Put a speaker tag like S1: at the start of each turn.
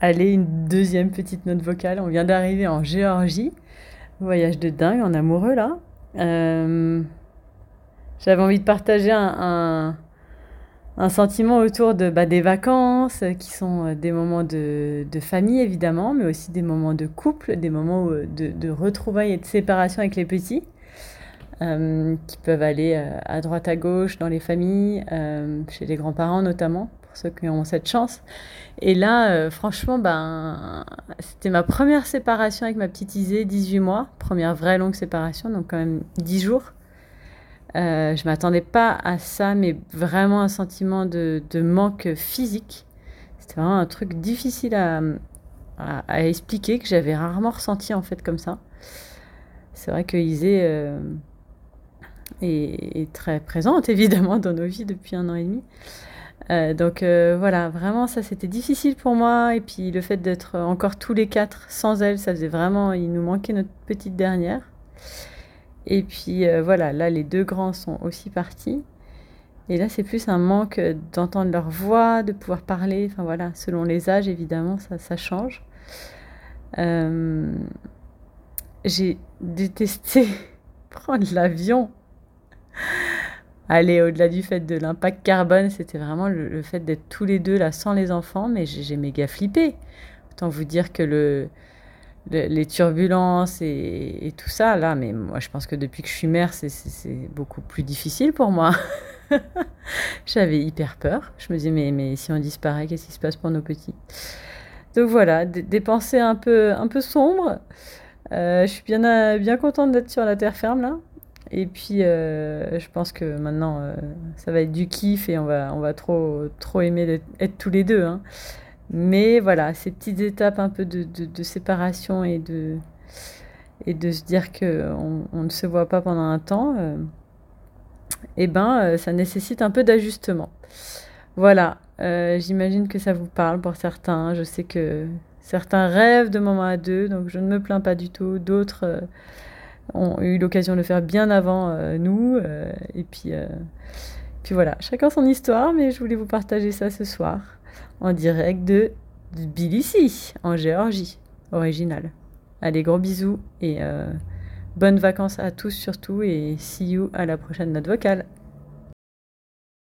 S1: Allez, une deuxième petite note vocale. On vient d'arriver en Géorgie. Voyage de dingue en amoureux là. Euh, J'avais envie de partager un, un, sentiment autour de, bah, des vacances, qui sont euh, des moments de, de famille évidemment, mais aussi des moments de couple, des moments euh, de, de retrouvailles et de séparation avec les petits. euh, qui peuvent aller euh, à droite à gauche dans les familles, euh, chez les grands-parents notamment, ceux qui ont cette chance. Et là, euh, franchement, ben, c'était ma première séparation avec ma petite Isée, 18 mois, première vraie longue séparation, donc quand même 10 jours. Euh, je m'attendais pas à ça, mais vraiment un sentiment de, de manque physique. C'était vraiment un truc difficile à, à, expliquer, que j'avais rarement ressenti en fait comme ça. C'est vrai que Isée, euh, est très présente évidemment dans nos vies depuis un an et demi. Euh, donc euh, voilà, vraiment ça c'était difficile pour moi et puis le fait d'être encore tous les quatre sans elle, ça faisait vraiment, il nous manquait notre petite dernière. Et puis euh, voilà, là les deux grands sont aussi partis. Et là c'est plus un manque d'entendre leur voix, de pouvoir parler, enfin voilà, selon les âges évidemment ça, ça change. J'ai détesté prendre l'avion Aller au-delà du fait de l'impact carbone, c'était vraiment le, fait d'être tous les deux là sans les enfants, mais j'ai méga flippé. Autant vous dire que le, le- les turbulences et, tout ça, là, mais moi je pense que depuis que je suis mère, c'est beaucoup plus difficile pour moi. J'avais hyper peur. Je me disais, mais, si on disparaît, qu'est-ce qui se passe pour nos petits? Donc voilà, des, pensées un peu, sombres. Euh, je suis bien, bien contente d'être sur la terre ferme là. Et puis, euh, je pense que maintenant, euh, ça va être du kiff et on va, on va trop, trop aimer être tous les deux. hein. Mais voilà, ces petites étapes un peu de, de, séparation et de, et de se dire qu'on on ne se voit pas pendant un temps, euh, eh ben, euh, ça nécessite un peu d'ajustement. Voilà, j'imagine que ça vous parle pour certains. Je sais que certains rêvent de moments à deux, donc je ne me plains pas du tout. D'autres ont eu l'occasion de le faire bien avant euh, nous. euh, et puis, euh, puis voilà, chacun son histoire, mais je voulais vous partager ça ce soir en direct de Tbilissi, en Géorgie, original. Allez, gros bisous et bonnes vacances à tous surtout et see you à la prochaine note vocale.